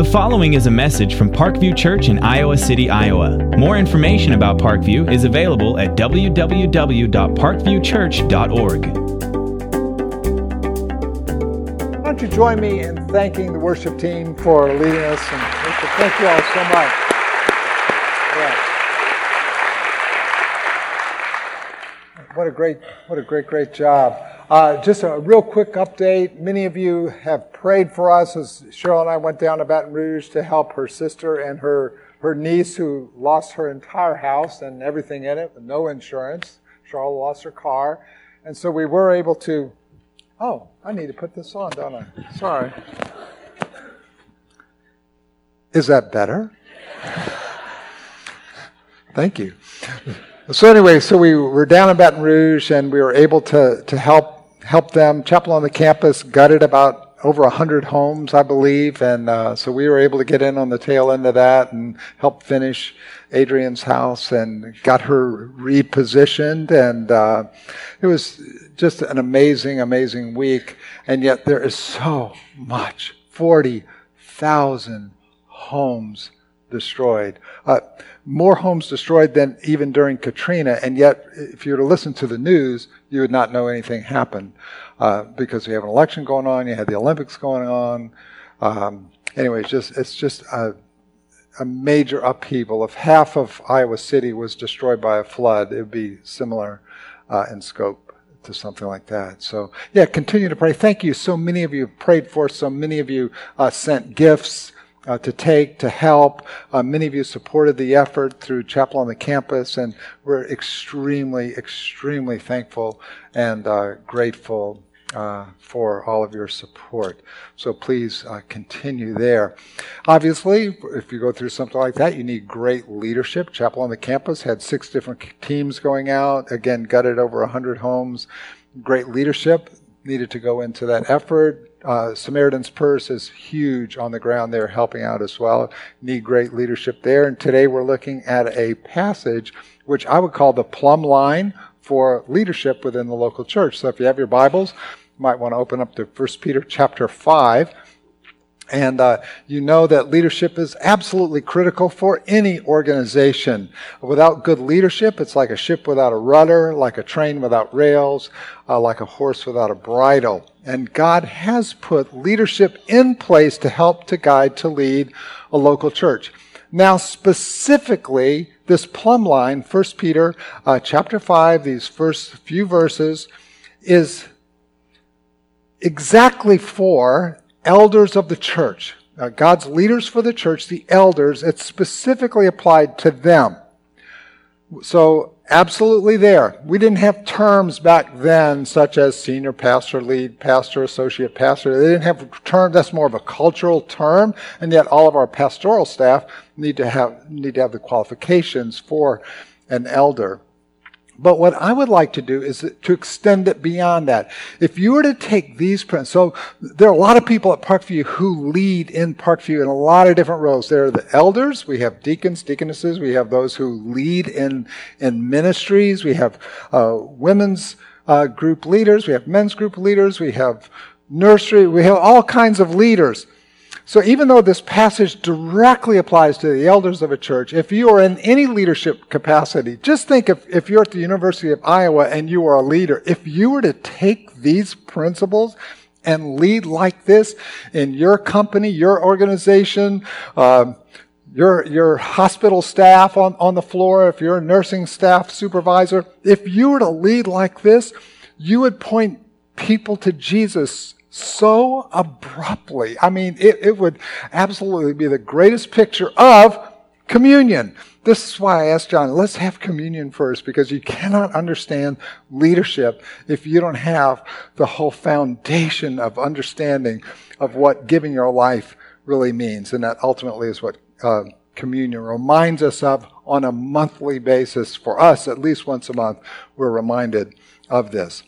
The following is a message from Parkview Church in Iowa City, Iowa. More information about Parkview is available at www.parkviewchurch.org. Why don't you join me in thanking the worship team for leading us? And thank you all so much. Yeah. What a great, what a great, great job. Uh, just a real quick update. Many of you have prayed for us as Cheryl and I went down to Baton Rouge to help her sister and her, her niece who lost her entire house and everything in it with no insurance. Cheryl lost her car. And so we were able to. Oh, I need to put this on, don't I? Sorry. Is that better? Thank you. So anyway, so we were down in Baton Rouge and we were able to, to help helped them. Chapel on the campus gutted about over 100 homes, I believe, and uh, so we were able to get in on the tail end of that and help finish Adrian's house and got her repositioned. And uh, it was just an amazing, amazing week. And yet there is so much 40,000 homes destroyed. Uh, more homes destroyed than even during Katrina, and yet, if you were to listen to the news, you would not know anything happened uh, because we have an election going on, you had the Olympics going on. Um, anyway, it's just it's just a, a major upheaval. If half of Iowa City was destroyed by a flood, it would be similar uh, in scope to something like that. So, yeah, continue to pray. Thank you. So many of you prayed for. So many of you uh, sent gifts uh, to take, to help. Uh, many of you supported the effort through Chapel on the Campus, and we're extremely, extremely thankful and uh, grateful uh, for all of your support. So please uh, continue there. Obviously, if you go through something like that, you need great leadership. Chapel on the Campus had six different teams going out, again, gutted over 100 homes. Great leadership needed to go into that effort uh, Samaritan's Purse is huge on the ground there, helping out as well. Need great leadership there. And today we're looking at a passage which I would call the plumb line for leadership within the local church. So if you have your Bibles, you might want to open up to 1 Peter chapter 5. And uh, you know that leadership is absolutely critical for any organization. Without good leadership, it's like a ship without a rudder, like a train without rails, uh, like a horse without a bridle. And God has put leadership in place to help to guide, to lead a local church. Now, specifically, this plumb line, 1 Peter uh, chapter 5, these first few verses, is exactly for elders of the church. Uh, God's leaders for the church, the elders, it's specifically applied to them. So, absolutely there. We didn't have terms back then such as senior pastor, lead pastor, associate pastor. They didn't have terms. That's more of a cultural term. And yet all of our pastoral staff need to have, need to have the qualifications for an elder. But what I would like to do is to extend it beyond that. If you were to take these principles, so there are a lot of people at Parkview who lead in Parkview in a lot of different roles. There are the elders, we have deacons, deaconesses, we have those who lead in, in ministries, we have uh, women's uh, group leaders, we have men's group leaders, we have nursery, we have all kinds of leaders. So even though this passage directly applies to the elders of a church, if you are in any leadership capacity, just think if, if you're at the University of Iowa and you are a leader, if you were to take these principles and lead like this in your company, your organization, um, your, your hospital staff on, on the floor, if you're a nursing staff supervisor, if you were to lead like this, you would point people to Jesus so abruptly. I mean, it, it would absolutely be the greatest picture of communion. This is why I asked John, let's have communion first, because you cannot understand leadership if you don't have the whole foundation of understanding of what giving your life really means. And that ultimately is what uh, communion reminds us of on a monthly basis. For us, at least once a month, we're reminded of this.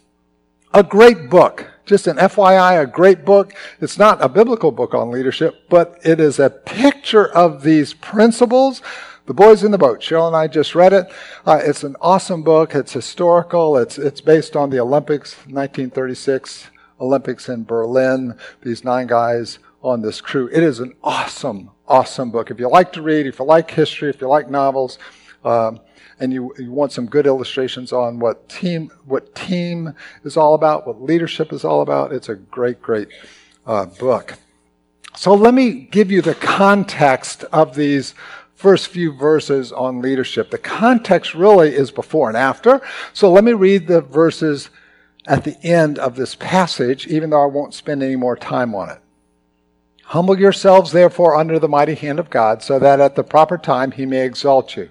A great book just an FYI, a great book. It's not a biblical book on leadership, but it is a picture of these principles. The Boys in the Boat. Cheryl and I just read it. Uh, it's an awesome book. It's historical. It's, it's based on the Olympics, 1936 Olympics in Berlin. These nine guys on this crew. It is an awesome, awesome book. If you like to read, if you like history, if you like novels, um, and you, you want some good illustrations on what team what team is all about, what leadership is all about, it's a great, great uh, book. So let me give you the context of these first few verses on leadership. The context really is before and after. So let me read the verses at the end of this passage, even though I won't spend any more time on it. Humble yourselves, therefore, under the mighty hand of God, so that at the proper time he may exalt you.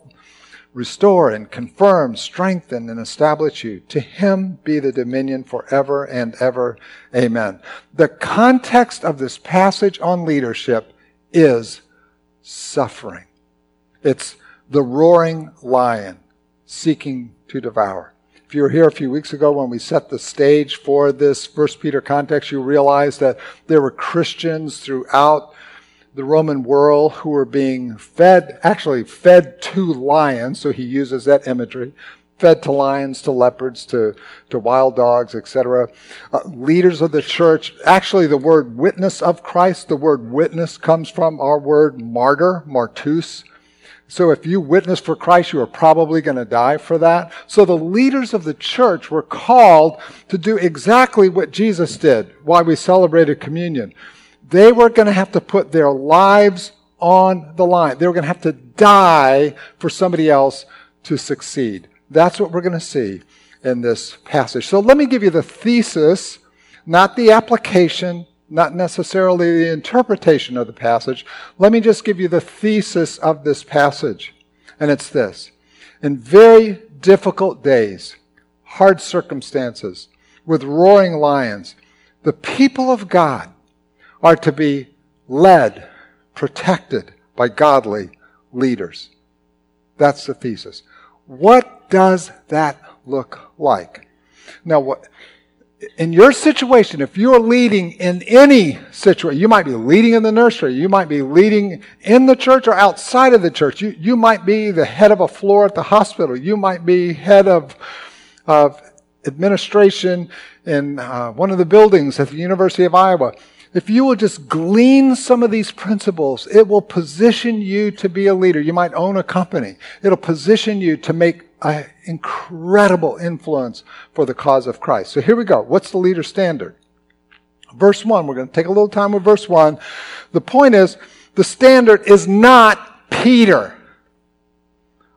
restore and confirm, strengthen, and establish you. To him be the dominion forever and ever. Amen. The context of this passage on leadership is suffering. It's the roaring lion seeking to devour. If you were here a few weeks ago when we set the stage for this First Peter context, you realize that there were Christians throughout the Roman world who were being fed, actually fed to lions, so he uses that imagery, fed to lions, to leopards, to, to wild dogs, etc. Uh, leaders of the church, actually the word witness of Christ, the word witness comes from our word martyr, martus. So if you witness for Christ, you are probably going to die for that. So the leaders of the church were called to do exactly what Jesus did, why we celebrated communion they were going to have to put their lives on the line. They were going to have to die for somebody else to succeed. That's what we're going to see in this passage. So let me give you the thesis, not the application, not necessarily the interpretation of the passage. Let me just give you the thesis of this passage. And it's this. In very difficult days, hard circumstances, with roaring lions, the people of God are to be led, protected by godly leaders. That's the thesis. What does that look like? Now, what, in your situation, if you're leading in any situation, you might be leading in the nursery, you might be leading in the church or outside of the church. You, you might be the head of a floor at the hospital. You might be head of, of administration in uh, one of the buildings at the University of Iowa. If you will just glean some of these principles, it will position you to be a leader. You might own a company. It'll position you to make an incredible influence for the cause of Christ. So here we go. What's the leader standard? Verse 1. We're going to take a little time with verse 1. The point is, the standard is not Peter.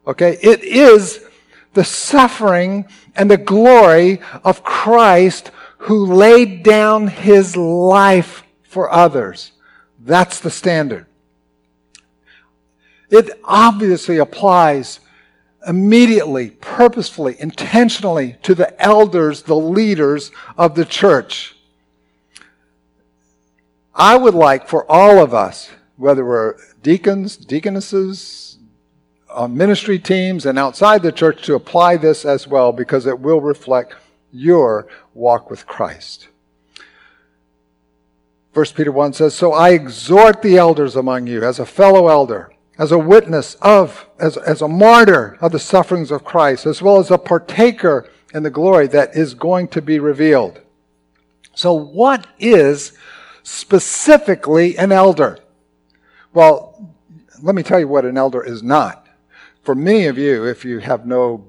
Okay? It is the suffering and the glory of Christ who laid down his life for others. That's the standard. It obviously applies immediately, purposefully, intentionally to the elders, the leaders of the church. I would like for all of us, whether we're deacons, deaconesses, on ministry teams, and outside the church, to apply this as well because it will reflect your walk with Christ. 1 Peter 1 says, So I exhort the elders among you as a fellow elder, as a witness of, as, as a martyr of the sufferings of Christ, as well as a partaker in the glory that is going to be revealed. So what is specifically an elder? Well, let me tell you what an elder is not. For many of you, if you have no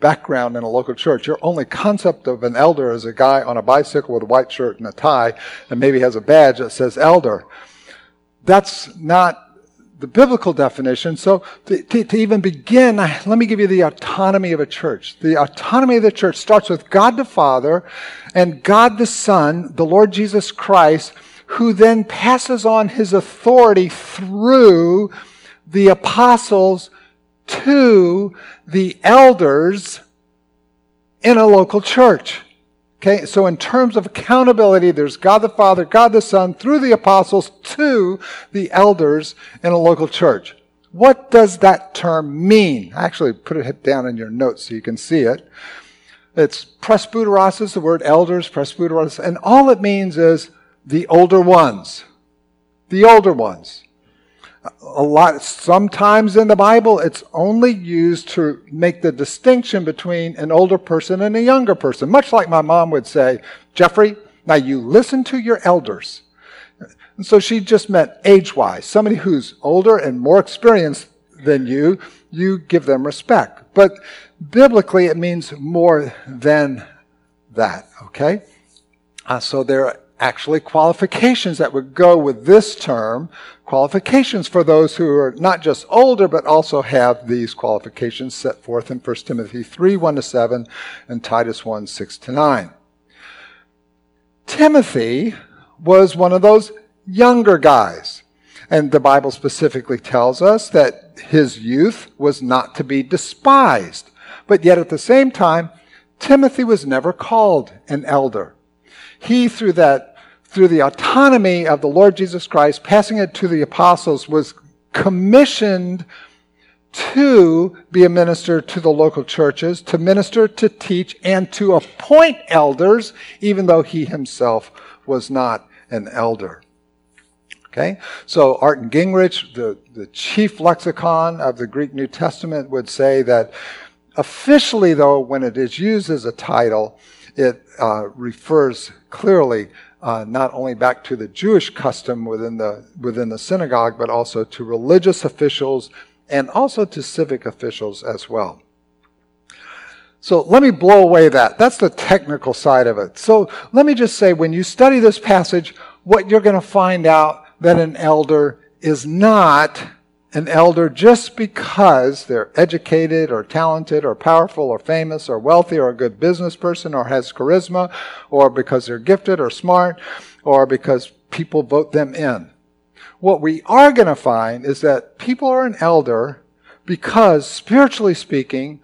background in a local church. Your only concept of an elder is a guy on a bicycle with a white shirt and a tie and maybe has a badge that says elder. That's not the biblical definition. So to, to, to, even begin, let me give you the autonomy of a church. The autonomy of the church starts with God the Father and God the Son, the Lord Jesus Christ, who then passes on his authority through the apostles to the elders in a local church. Okay, so in terms of accountability, there's God the Father, God the Son, through the apostles to the elders in a local church. What does that term mean? Actually, put it down in your notes so you can see it. It's presbyteros is the word elders, presbyteros, and all it means is the older ones. The older ones a lot sometimes in the bible it's only used to make the distinction between an older person and a younger person. Much like my mom would say jeffrey now you listen to your elders. And so she just meant age-wise. Somebody who's older and more experienced than you you give them respect. But biblically it means more than that okay? Uh, so there actually qualifications that would go with this term, qualifications for those who are not just older, but also have these qualifications set forth in 1 Timothy 3, 1 to 7, and Titus 1, 6 to 9. Timothy was one of those younger guys. And the Bible specifically tells us that his youth was not to be despised. But yet at the same time, Timothy was never called an elder he, through that, through the autonomy of the Lord Jesus Christ, passing it to the apostles, was commissioned to be a minister to the local churches, to minister, to teach, and to appoint elders, even though he himself was not an elder. Okay? So Arndt Gingrich, the, the chief lexicon of the Greek New Testament, would say that officially, though, when it is used as a title, it uh, refers clearly uh, not only back to the Jewish custom within the, within the synagogue, but also to religious officials and also to civic officials as well. So let me blow away that. That's the technical side of it. So let me just say, when you study this passage, what you're going to find out that an elder is not an elder just because they're educated or talented or powerful or famous or wealthy or a good business person or has charisma or because they're gifted or smart or because people vote them in. What we are going to find is that people are an elder because, spiritually speaking,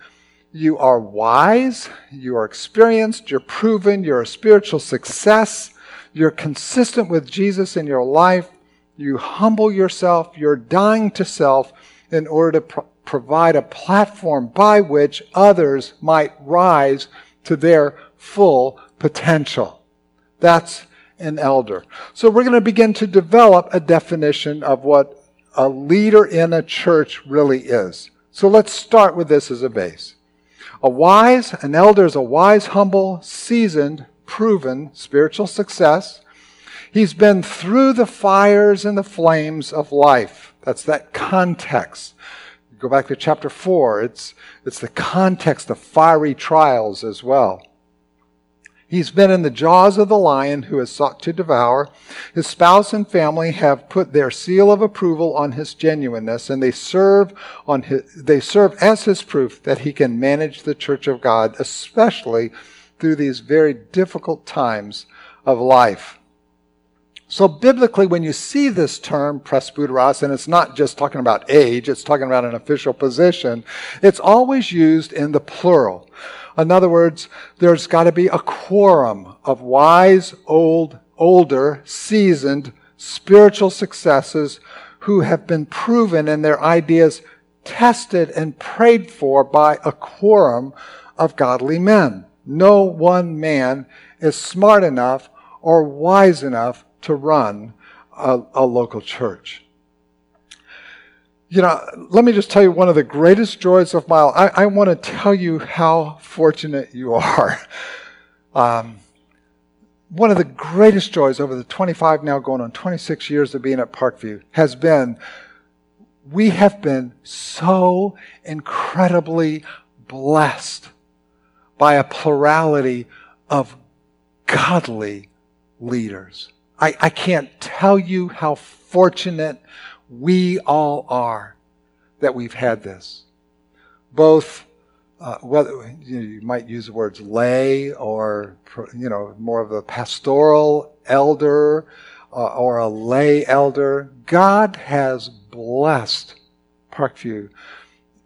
you are wise, you are experienced, you're proven, you're a spiritual success, you're consistent with Jesus in your life, you humble yourself, you're dying to self in order to pro- provide a platform by which others might rise to their full potential. That's an elder. So we're going to begin to develop a definition of what a leader in a church really is. So let's start with this as a base. A wise, an elder is a wise, humble, seasoned, proven spiritual success He's been through the fires and the flames of life. That's that context. Go back to chapter 4. It's, it's the context of fiery trials as well. He's been in the jaws of the lion who has sought to devour. His spouse and family have put their seal of approval on his genuineness, and they serve on his, they serve as his proof that he can manage the church of God, especially through these very difficult times of life. So biblically, when you see this term presbyteros, and it's not just talking about age, it's talking about an official position, it's always used in the plural. In other words, there's got to be a quorum of wise, old, older, seasoned, spiritual successes who have been proven and their ideas tested and prayed for by a quorum of godly men. No one man is smart enough or wise enough to run a, a local church. You know, let me just tell you one of the greatest joys of my life. I, I want to tell you how fortunate you are. Um, one of the greatest joys over the 25 now going on 26 years of being at Parkview has been we have been so incredibly blessed by a plurality of godly leaders. I, I can't tell you how fortunate we all are that we've had this. Both, uh, whether you, know, you might use the words lay or, you know, more of a pastoral elder uh, or a lay elder. God has blessed Parkview.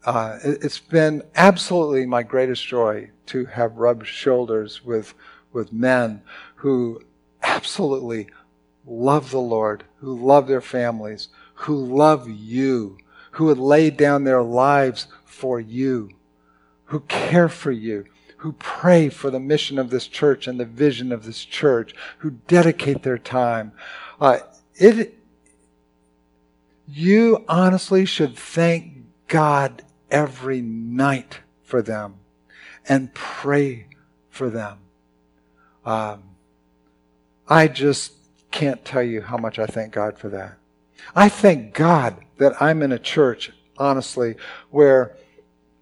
Uh, it, it's been absolutely my greatest joy to have rubbed shoulders with with men who absolutely love the Lord, who love their families, who love you, who would lay down their lives for you, who care for you, who pray for the mission of this church and the vision of this church, who dedicate their time. Uh, it, you honestly should thank God every night for them and pray for them. Um, I just can't tell you how much I thank God for that. I thank God that I'm in a church, honestly, where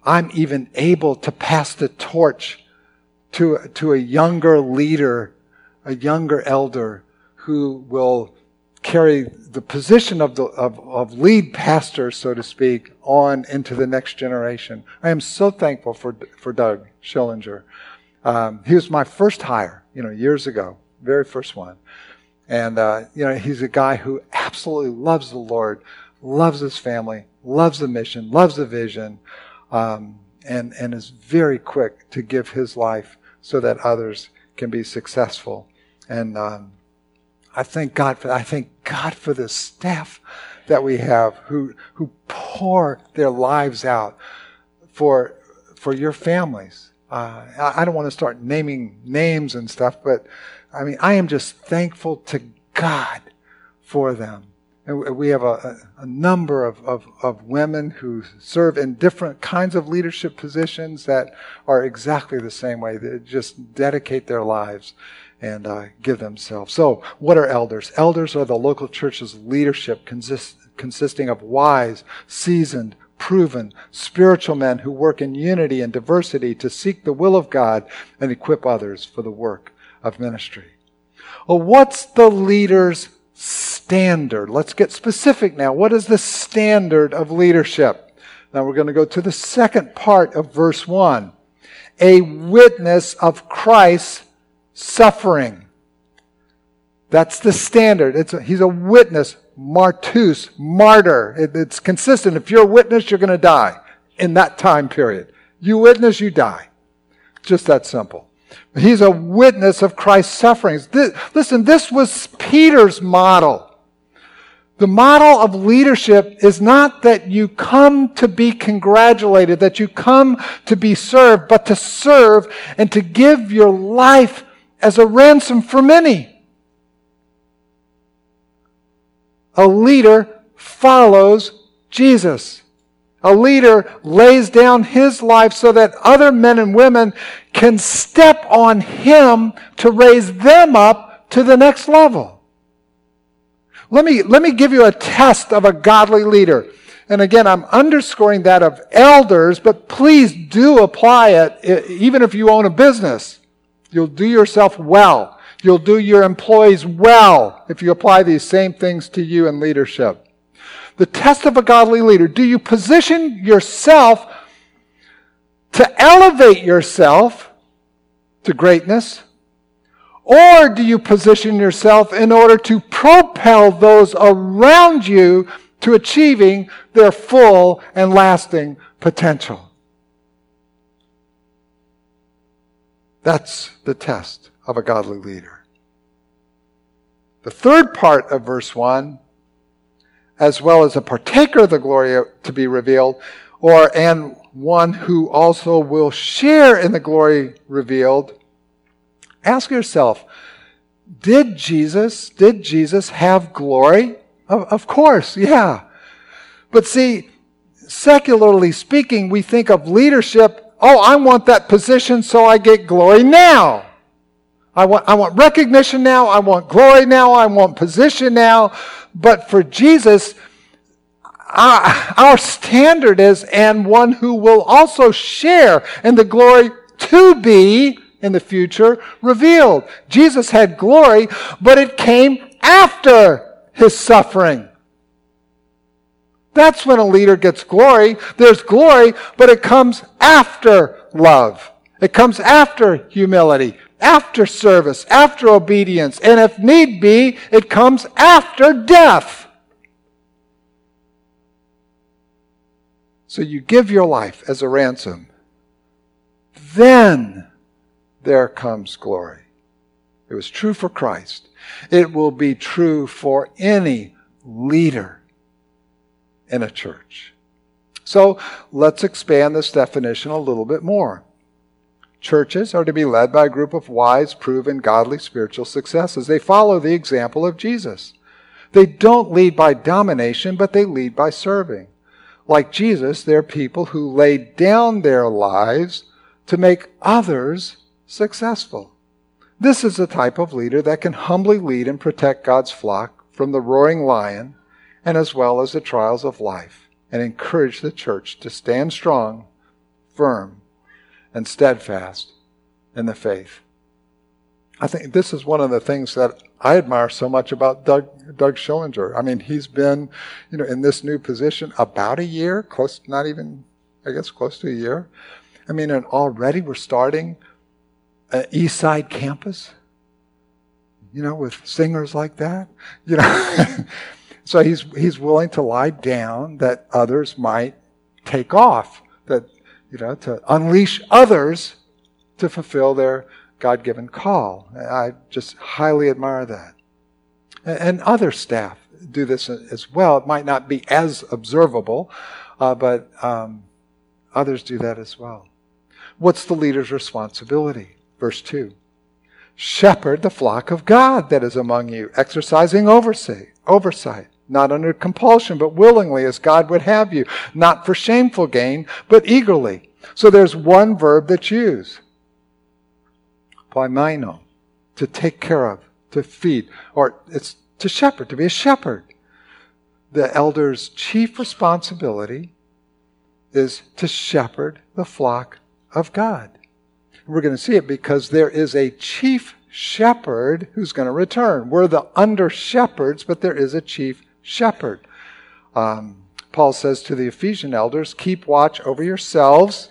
I'm even able to pass the torch to, to a younger leader, a younger elder who will carry the position of, the, of, of lead pastor, so to speak, on into the next generation. I am so thankful for, for Doug Schillinger. Um, he was my first hire, you know, years ago, very first one. And, uh, you know, he's a guy who absolutely loves the Lord, loves his family, loves the mission, loves the vision, um, and, and is very quick to give his life so that others can be successful. And um, I thank God for I thank God for the staff that we have who who pour their lives out for for your families. Uh, I, I don't want to start naming names and stuff, but I mean I am just thankful to God for them. And we have a, a number of, of, of, women who serve in different kinds of leadership positions that are exactly the same way. They just dedicate their lives and uh, give themselves. So, what are elders? Elders are the local church's leadership consist, consisting of wise, seasoned, proven, spiritual men who work in unity and diversity to seek the will of God and equip others for the work of ministry. Well, what's the leader's standard? Let's get specific now. What is the standard of leadership? Now we're going to go to the second part of verse 1. A witness of Christ's suffering. That's the standard. A, he's a witness, martus, martyr. It, it's consistent. If you're a witness, you're going to die in that time period. You witness, you die. Just that simple. He's a witness of Christ's sufferings. This, listen, this was Peter's model. The model of leadership is not that you come to be congratulated, that you come to be served, but to serve and to give your life as a ransom for many. A leader follows Jesus. A leader lays down his life so that other men and women can step on him to raise them up to the next level. Let me, let me give you a test of a godly leader. And again, I'm underscoring that of elders, but please do apply it even if you own a business. You'll do yourself well. You'll do your employees well if you apply these same things to you in leadership. The test of a godly leader do you position yourself to elevate yourself to greatness? Or do you position yourself in order to propel those around you to achieving their full and lasting potential? That's the test of a godly leader. The third part of verse 1, as well as a partaker of the glory to be revealed, or and one who also will share in the glory revealed, ask yourself, did Jesus, did Jesus have glory? Of, of course, yeah. But see, secularly speaking, we think of leadership oh, I want that position so I get glory now. I want, I want recognition now. I want glory now. I want position now. But for Jesus, our, our standard is, and one who will also share in the glory to be in the future revealed. Jesus had glory, but it came after his suffering. That's when a leader gets glory. There's glory, but it comes after love. It comes after humility, after service, after obedience, and if need be, it comes after death. So you give your life as a ransom. Then there comes glory. It was true for Christ. It will be true for any leader in a church. So let's expand this definition a little bit more. Churches are to be led by a group of wise, proven, godly spiritual successes. They follow the example of Jesus. They don't lead by domination, but they lead by serving. Like Jesus, they're people who lay down their lives to make others successful. This is the type of leader that can humbly lead and protect God's flock from the roaring lion and as well as the trials of life and encourage the church to stand strong, firm, and steadfast in the faith. I think this is one of the things that I admire so much about Doug, Doug Schillinger. I mean, he's been, you know, in this new position about a year, close, not even, I guess, close to a year. I mean, and already we're starting an East Side campus, you know, with singers like that, you know. so he's, he's willing to lie down that others might take off, that, you know, to unleash others to fulfill their God given call. I just highly admire that. And other staff do this as well. It might not be as observable, uh, but um, others do that as well. What's the leader's responsibility? Verse 2 Shepherd the flock of God that is among you, exercising oversight, oversight, not under compulsion, but willingly as God would have you, not for shameful gain, but eagerly. So there's one verb that's used. Poimaino, to take care of, to feed, or it's to shepherd, to be a shepherd. The elder's chief responsibility is to shepherd the flock of God. We're going to see it because there is a chief shepherd who's going to return. We're the under shepherds, but there is a chief shepherd. Um, Paul says to the Ephesian elders, Keep watch over yourselves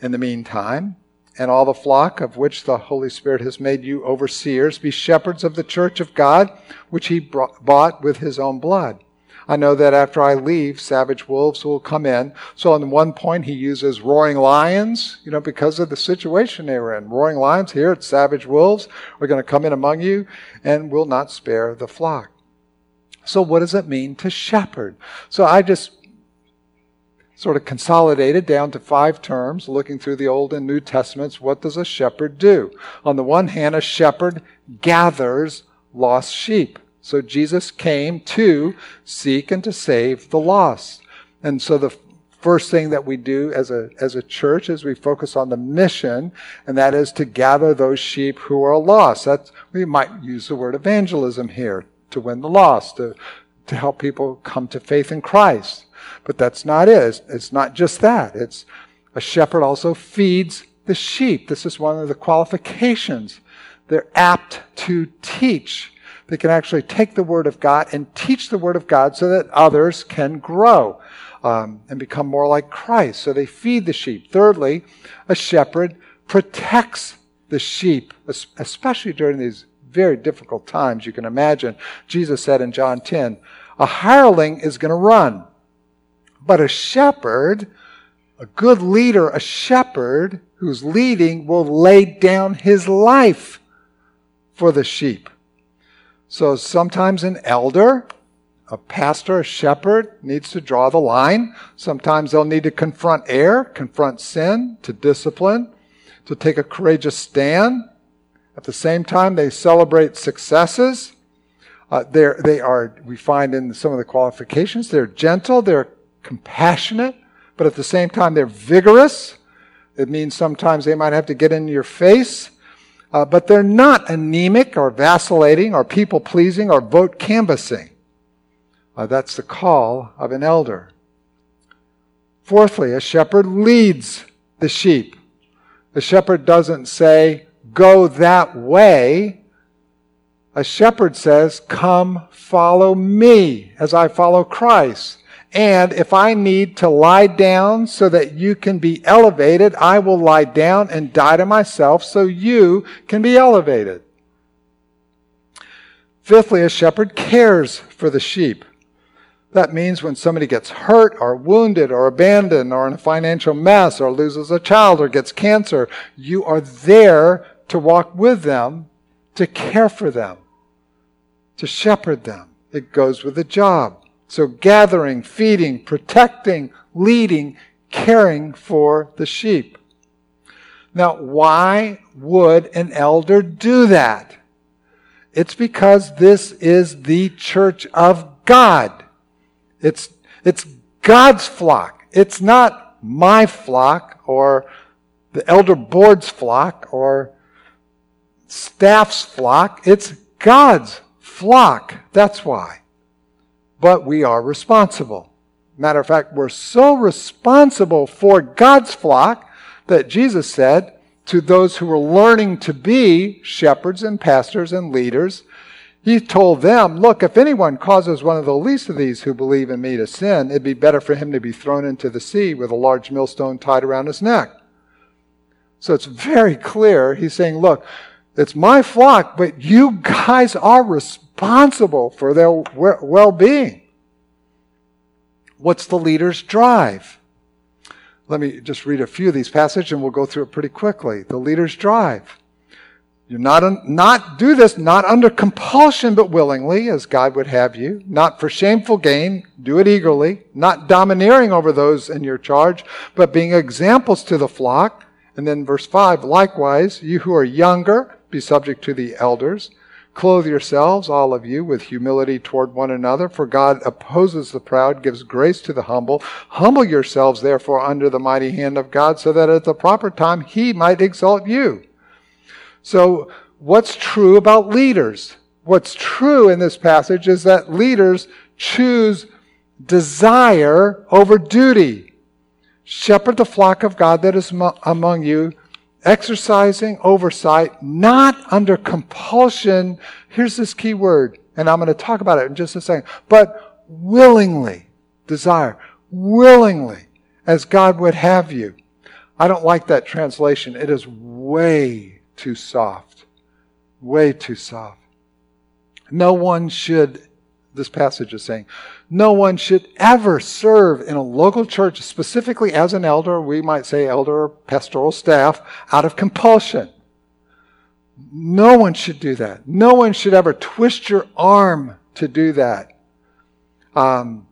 in the meantime, and all the flock of which the Holy Spirit has made you overseers. Be shepherds of the church of God, which he bought with his own blood. I know that after I leave, savage wolves will come in. So on one point, he uses roaring lions, you know, because of the situation they were in. Roaring lions, here it's savage wolves. We're going to come in among you and will not spare the flock. So what does it mean to shepherd? So I just sort of consolidated down to five terms, looking through the Old and New Testaments. What does a shepherd do? On the one hand, a shepherd gathers lost sheep. So Jesus came to seek and to save the lost. And so the first thing that we do as a, as a church is we focus on the mission, and that is to gather those sheep who are lost. That's, we might use the word evangelism here to win the lost, to, to help people come to faith in Christ. But that's not it. It's, it's not just that. It's a shepherd also feeds the sheep. This is one of the qualifications. They're apt to teach they can actually take the Word of God and teach the Word of God so that others can grow um, and become more like Christ. So they feed the sheep. Thirdly, a shepherd protects the sheep, especially during these very difficult times. You can imagine, Jesus said in John 10, a hireling is going to run, but a shepherd, a good leader, a shepherd who's leading will lay down his life for the sheep. So sometimes an elder, a pastor, a shepherd needs to draw the line. Sometimes they'll need to confront error, confront sin, to discipline, to take a courageous stand. At the same time, they celebrate successes. Uh, they are, we find in some of the qualifications, they're gentle, they're compassionate, but at the same time, they're vigorous. It means sometimes they might have to get in your face uh, but they're not anemic or vacillating or people pleasing or vote canvassing. Uh, that's the call of an elder. Fourthly, a shepherd leads the sheep. The shepherd doesn't say, go that way. A shepherd says, come follow me as I follow Christ. And if I need to lie down so that you can be elevated, I will lie down and die to myself so you can be elevated. Fifthly, a shepherd cares for the sheep. That means when somebody gets hurt or wounded or abandoned or in a financial mess or loses a child or gets cancer, you are there to walk with them to care for them, to shepherd them. It goes with the job. So gathering, feeding, protecting, leading, caring for the sheep. Now, why would an elder do that? It's because this is the church of God. It's, it's God's flock. It's not my flock or the elder board's flock or staff's flock. It's God's flock. That's why. But we are responsible. Matter of fact, we're so responsible for God's flock that Jesus said to those who were learning to be shepherds and pastors and leaders, he told them, Look, if anyone causes one of the least of these who believe in me to sin, it'd be better for him to be thrown into the sea with a large millstone tied around his neck. So it's very clear. He's saying, Look, it's my flock, but you guys are responsible for their well being. What's the leader's drive? Let me just read a few of these passages and we'll go through it pretty quickly. The leader's drive. You not, not do this not under compulsion, but willingly, as God would have you. Not for shameful gain, do it eagerly. Not domineering over those in your charge, but being examples to the flock. And then verse 5, likewise, you who are younger, be subject to the elders. Clothe yourselves, all of you, with humility toward one another, for God opposes the proud, gives grace to the humble. Humble yourselves, therefore, under the mighty hand of God, so that at the proper time he might exalt you. So, what's true about leaders? What's true in this passage is that leaders choose desire over duty. Shepherd the flock of God that is among you exercising oversight, not under compulsion. Here's this key word, and I'm going to talk about it in just a second, but willingly, desire, willingly, as God would have you. I don't like that translation. It is way too soft. Way too soft. No one should this passage is saying. No one should ever serve in a local church, specifically as an elder, we might say elder or pastoral staff, out of compulsion. No one should do that. No one should ever twist your arm to do that. Um,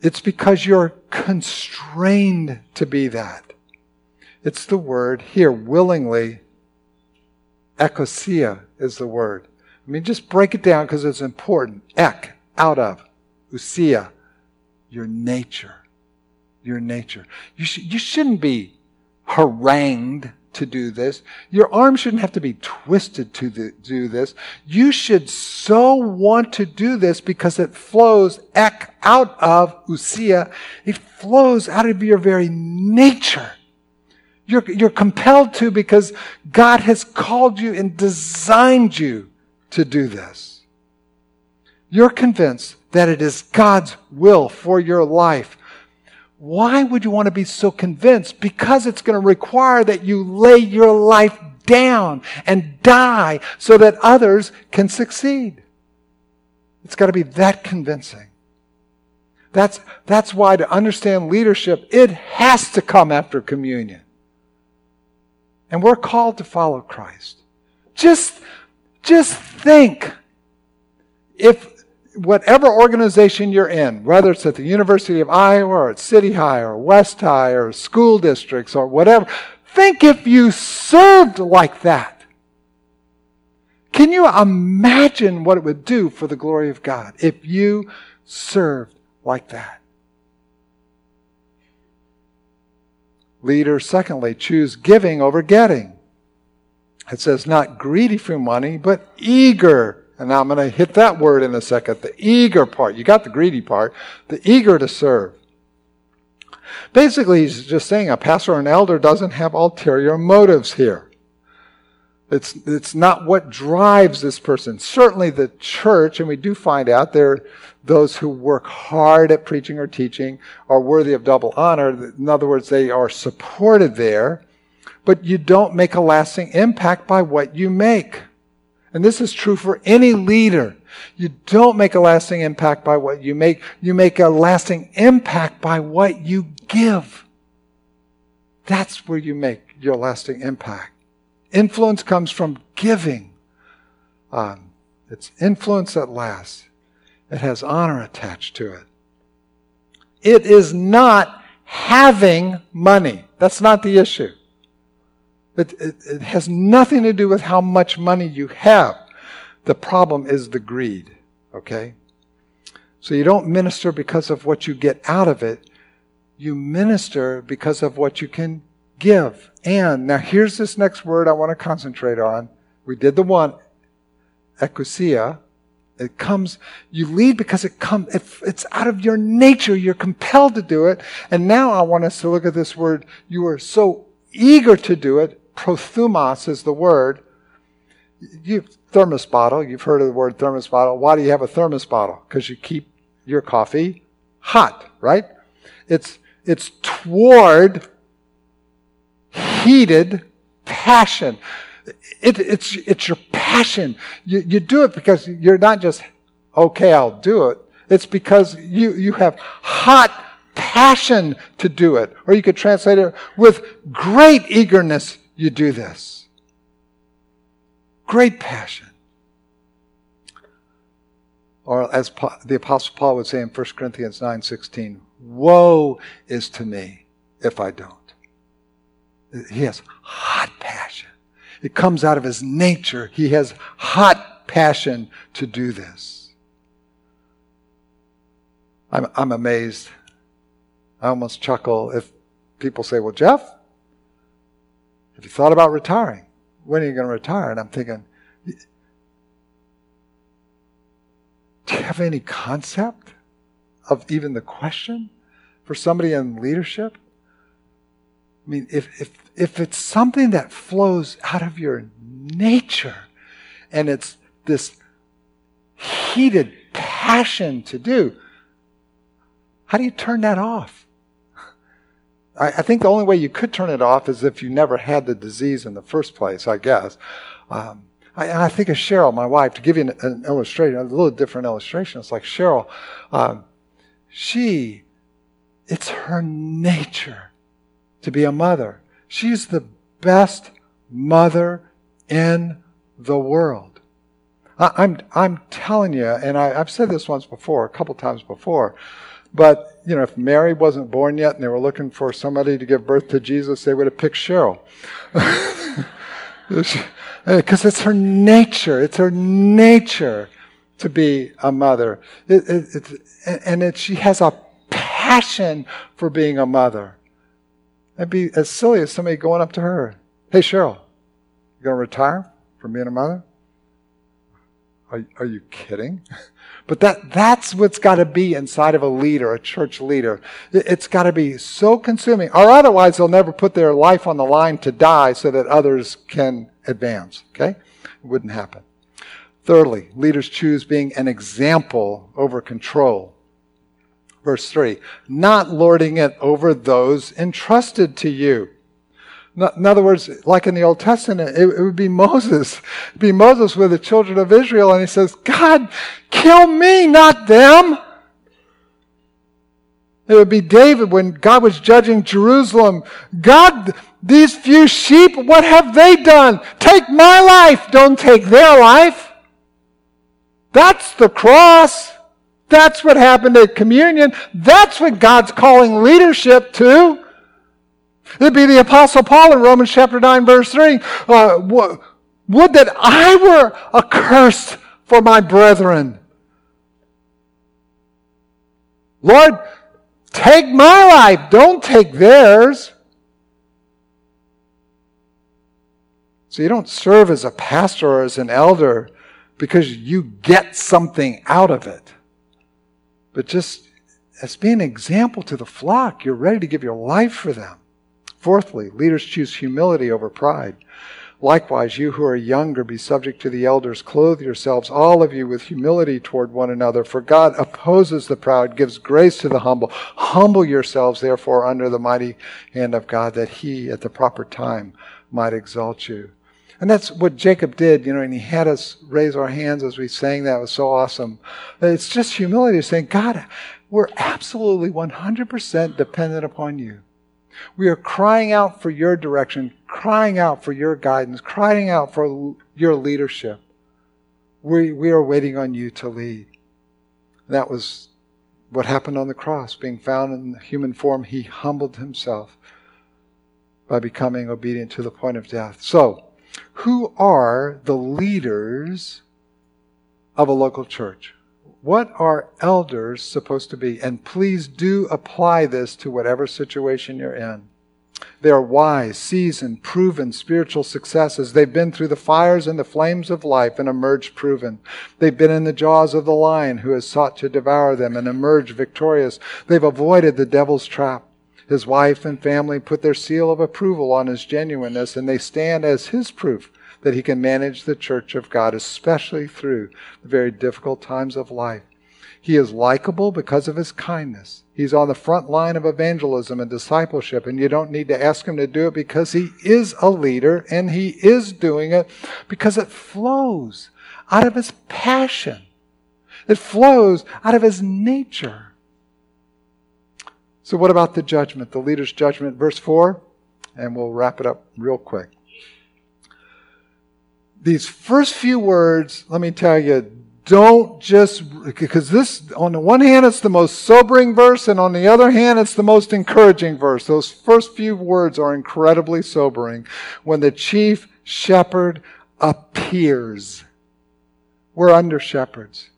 it's because you're constrained to be that. It's the word here, willingly. Ecclesia is the word. I mean, just break it down because it's important. Ek, out of. Usia, your nature. Your nature. You, sh- you shouldn't be harangued to do this. Your arm shouldn't have to be twisted to do this. You should so want to do this because it flows ek out of usia. It flows out of your very nature. You're, you're compelled to because God has called you and designed you to do this. You're convinced that it is God's will for your life. Why would you want to be so convinced? Because it's going to require that you lay your life down and die so that others can succeed. It's got to be that convincing. That's, that's why to understand leadership, it has to come after communion. And we're called to follow Christ. Just just think if whatever organization you're in, whether it's at the University of Iowa or at City High or West High or school districts or whatever, think if you served like that. Can you imagine what it would do for the glory of God if you served like that? Leaders, secondly, choose giving over getting. It says not greedy for money, but eager. And now I'm going to hit that word in a second. The eager part. You got the greedy part. The eager to serve. Basically, he's just saying a pastor or an elder doesn't have ulterior motives here. It's, it's not what drives this person. Certainly the church, and we do find out there those who work hard at preaching or teaching are worthy of double honor. In other words, they are supported there but you don't make a lasting impact by what you make. And this is true for any leader. You don't make a lasting impact by what you make. You make a lasting impact by what you give. That's where you make your lasting impact. Influence comes from giving, Um, it's influence that lasts. It has honor attached to it. It is not having money. That's not the issue. It, it, it, has nothing to do with how much money you have. The problem is the greed, okay? So you don't minister because of what you get out of it. You minister because of what you can give. And now here's this next word I want to concentrate on. We did the one, exousia. It comes, you lead because it comes, it's out of your nature. You're compelled to do it. And now I want us to look at this word. You are so eager to do it. Prothumos is the word. You thermos bottle. You've heard of the word thermos bottle. Why do you have a thermos bottle? Because you keep your coffee hot, right? It's, it's toward heated passion. It, it's, it's your passion. You, you do it because you're not just, okay, I'll do it. It's because you, you have hot passion to do it. Or you could translate it with great eagerness, you do this. Great passion. Or as the apostle Paul would say in 1 Corinthians 9:16, woe is to me if I don't. He has hot passion. It comes out of his nature. He has hot passion to do this. I'm, I'm amazed. I almost chuckle if people say, Well, Jeff, have you thought about retiring? When are you going to retire? And I'm thinking, Do you have any concept of even the question for somebody in leadership? I mean, if, if, if it's something that flows out of your nature and it's this heated passion to do, how do you turn that off? I, I, think the only way you could turn it off is if you never had the disease in the first place, I guess. Um, I, I, think of Cheryl, my wife, to give you an, an, illustration, a little different illustration. It's like Cheryl, um, she, it's her nature to be a mother. She's the best mother in the world. I, am I'm, I'm telling you, and I, have said this once before, a couple times before, but you know, if Mary wasn't born yet and they were looking for somebody to give birth to Jesus, they would have picked Cheryl. Because it's her nature. It's her nature to be a mother. It, it, and it, she has a passion for being a mother. That'd be as silly as somebody going up to her. Hey, Cheryl, you going to retire from being a mother? Are, are you kidding? But that, that's what's got to be inside of a leader, a church leader. It's got to be so consuming, or otherwise they'll never put their life on the line to die so that others can advance. Okay? It wouldn't happen. Thirdly, leaders choose being an example over control. Verse 3 not lording it over those entrusted to you. In other words, like in the Old Testament, it, it would be Moses. It'd be Moses with the children of Israel, and he says, God, kill me, not them. It would be David when God was judging Jerusalem. God, these few sheep, what have they done? Take my life, don't take their life. That's the cross. That's what happened at communion. That's what God's calling leadership to. It'd be the Apostle Paul in Romans chapter 9, verse 3. Uh, would that I were accursed for my brethren. Lord, take my life, don't take theirs. So you don't serve as a pastor or as an elder because you get something out of it but just as being an example to the flock, you're ready to give your life for them. Fourthly, leaders choose humility over pride. Likewise, you who are younger, be subject to the elders. Clothe yourselves, all of you, with humility toward one another. For God opposes the proud, gives grace to the humble. Humble yourselves, therefore, under the mighty hand of God, that he, at the proper time, might exalt you. And that's what Jacob did, you know, and he had us raise our hands as we sang that. It was so awesome. It's just humility saying, God, we're absolutely 100% dependent upon you. We are crying out for your direction, crying out for your guidance, crying out for your leadership. We, we are waiting on you to lead. That was what happened on the cross. Being found in human form, he humbled himself by becoming obedient to the point of death. So, who are the leaders of a local church? What are elders supposed to be? And please do apply this to whatever situation you're in. They are wise, seasoned, proven spiritual successes. They've been through the fires and the flames of life and emerged proven. They've been in the jaws of the lion who has sought to devour them and emerged victorious. They've avoided the devil's trap. His wife and family put their seal of approval on his genuineness, and they stand as his proof that he can manage the church of God, especially through the very difficult times of life. He is likable because of his kindness. He's on the front line of evangelism and discipleship, and you don't need to ask him to do it because he is a leader and he is doing it because it flows out of his passion. It flows out of his nature. So, what about the judgment, the leader's judgment? Verse 4, and we'll wrap it up real quick these first few words, let me tell you, don't just, because this, on the one hand, it's the most sobering verse, and on the other hand, it's the most encouraging verse. Those first few words are incredibly sobering. When the chief shepherd appears, we're under shepherds.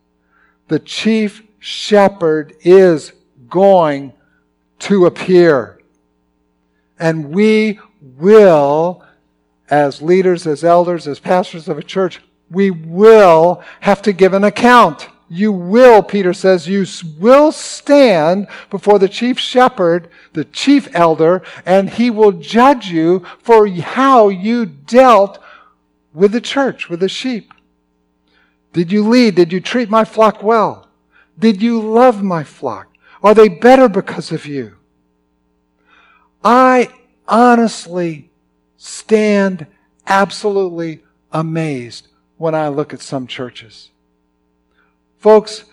The chief shepherd is going to appear. And we will as leaders, as elders, as pastors of a church, we will have to give an account. You will, Peter says, you will stand before the chief shepherd, the chief elder, and he will judge you for how you dealt with the church, with the sheep. Did you lead? Did you treat my flock well? Did you love my flock? Are they better because of you? I honestly stand absolutely amazed when I look at some churches. Folks,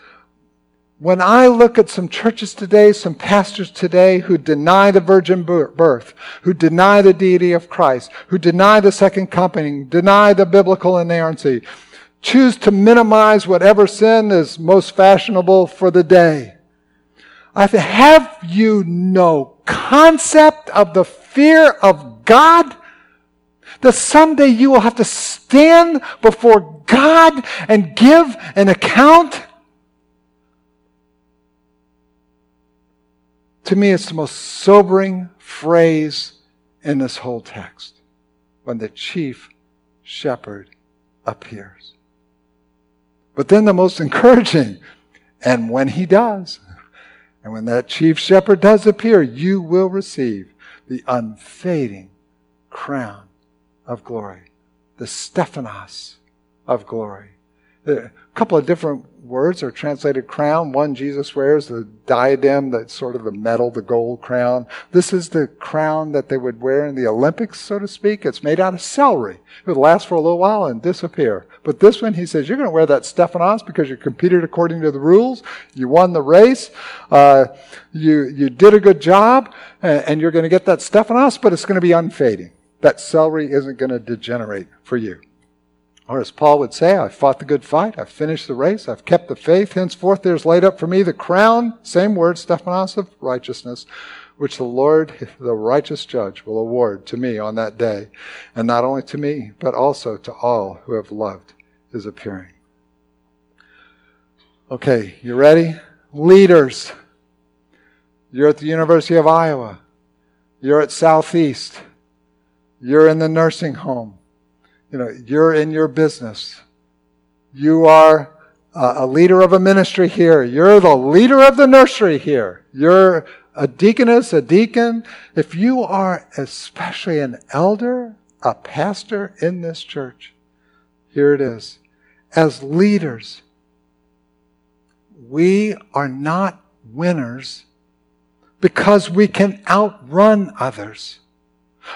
when I look at some churches today, some pastors today who deny the virgin birth, who deny the deity of Christ, who deny the second coming, deny the biblical inerrancy, choose to minimize whatever sin is most fashionable for the day. I have you no concept of the fear of God? That someday you will have to stand before God and give an account? To me, it's the most sobering phrase in this whole text when the chief shepherd appears. But then the most encouraging, and when he does, and when that chief shepherd does appear, you will receive the unfading crown of glory, the Stephanos of glory. A couple of different words are translated crown. One Jesus wears, the diadem, that's sort of the metal, the gold crown. This is the crown that they would wear in the Olympics, so to speak. It's made out of celery. It would last for a little while and disappear. But this one, he says, you're going to wear that Stephanos because you competed according to the rules. You won the race. Uh, you, you did a good job and you're going to get that Stephanos, but it's going to be unfading that celery isn't going to degenerate for you. Or as Paul would say, I've fought the good fight, I've finished the race, I've kept the faith, henceforth there's laid up for me the crown, same word, Stephanos of righteousness, which the Lord, the righteous judge, will award to me on that day. And not only to me, but also to all who have loved his appearing. Okay, you ready? Leaders. You're at the University of Iowa. You're at Southeast. You're in the nursing home. You know, you're in your business. You are a leader of a ministry here. You're the leader of the nursery here. You're a deaconess, a deacon. If you are especially an elder, a pastor in this church, here it is. As leaders, we are not winners because we can outrun others.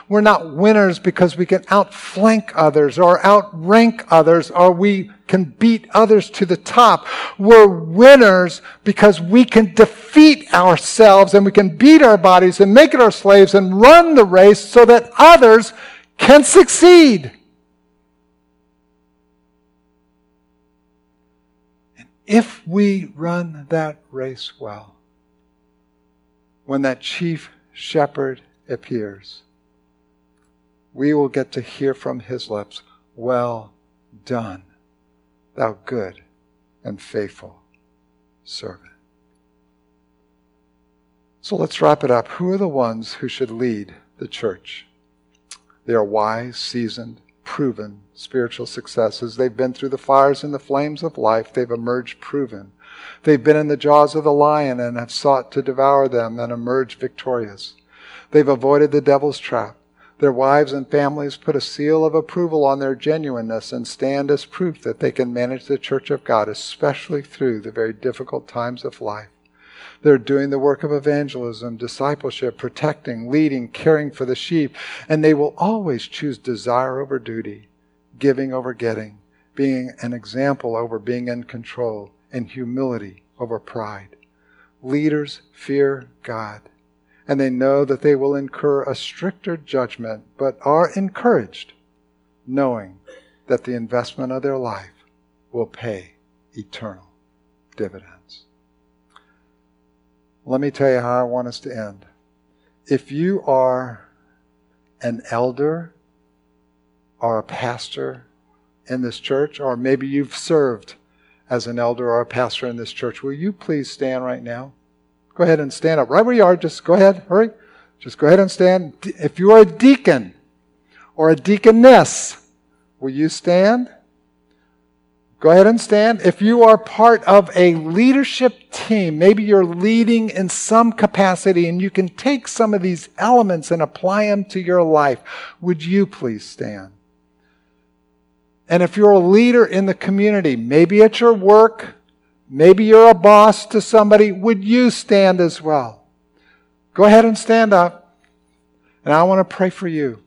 We're not winners because we can outflank others or outrank others or we can beat others to the top. We're winners because we can defeat ourselves and we can beat our bodies and make it our slaves and run the race so that others can succeed. And if we run that race well, when that chief shepherd appears, we will get to hear from his lips, Well done, thou good and faithful servant. So let's wrap it up. Who are the ones who should lead the church? They are wise, seasoned, proven spiritual successes. They've been through the fires and the flames of life. They've emerged proven. They've been in the jaws of the lion and have sought to devour them and emerged victorious. They've avoided the devil's trap. Their wives and families put a seal of approval on their genuineness and stand as proof that they can manage the church of God, especially through the very difficult times of life. They're doing the work of evangelism, discipleship, protecting, leading, caring for the sheep, and they will always choose desire over duty, giving over getting, being an example over being in control, and humility over pride. Leaders fear God, and they know that they will incur a stricter judgment, but are encouraged, knowing that the investment of their life will pay eternal dividends. Let me tell you how I want us to end. If you are an elder or a pastor in this church, or maybe you've served as an elder or a pastor in this church, will you please stand right now? Go ahead and stand up. Right where you are, just go ahead, hurry. Just go ahead and stand. If you are a deacon or a deaconess, will you stand? Go ahead and stand. If you are part of a leadership team, maybe you're leading in some capacity and you can take some of these elements and apply them to your life, would you please stand? And if you're a leader in the community, maybe at your work, maybe you're a boss to somebody, would you stand as well? Go ahead and stand up. And I want to pray for you.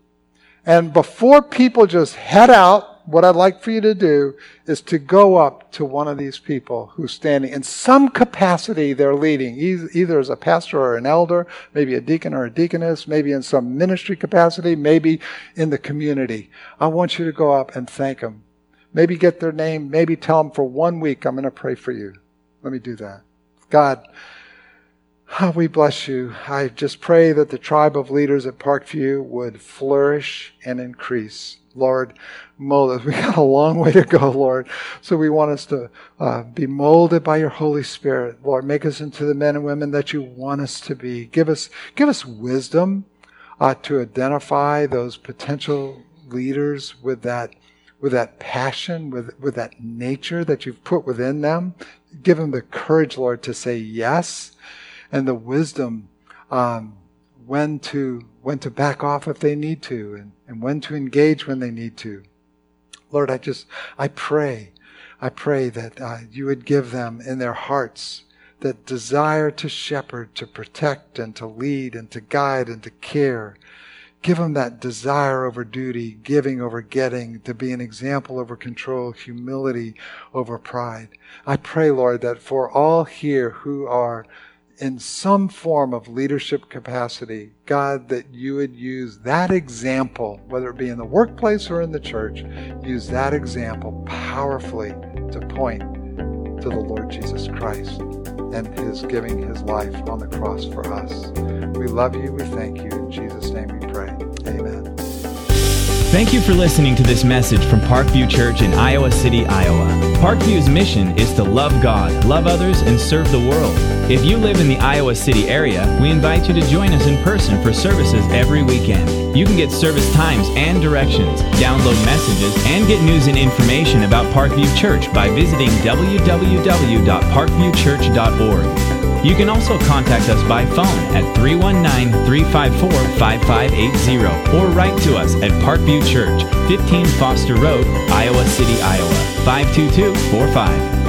And before people just head out, what I'd like for you to do is to go up to one of these people who's standing in some capacity they're leading, either as a pastor or an elder, maybe a deacon or a deaconess, maybe in some ministry capacity, maybe in the community. I want you to go up and thank them. Maybe get their name, maybe tell them for one week, I'm going to pray for you. Let me do that. God, we bless you. I just pray that the tribe of leaders at Parkview would flourish and increase. Lord, mold us. We got a long way to go, Lord. So we want us to uh, be molded by your Holy Spirit. Lord, make us into the men and women that you want us to be. Give us, give us wisdom uh, to identify those potential leaders with that, with that passion, with, with that nature that you've put within them. Give them the courage, Lord, to say yes and the wisdom, um, when to when to back off if they need to, and, and when to engage when they need to. Lord, I just, I pray, I pray that uh, you would give them in their hearts that desire to shepherd, to protect, and to lead, and to guide, and to care. Give them that desire over duty, giving over getting, to be an example over control, humility over pride. I pray, Lord, that for all here who are in some form of leadership capacity, God, that you would use that example, whether it be in the workplace or in the church, use that example powerfully to point to the Lord Jesus Christ and his giving his life on the cross for us. We love you. We thank you. In Jesus' name we pray. Amen. Thank you for listening to this message from Parkview Church in Iowa City, Iowa. Parkview's mission is to love God, love others, and serve the world. If you live in the Iowa City area, we invite you to join us in person for services every weekend. You can get service times and directions, download messages, and get news and information about Parkview Church by visiting www.parkviewchurch.org. You can also contact us by phone at 319 354 5580 or write to us at Parkview Church, 15 Foster Road, Iowa City, Iowa, 52245.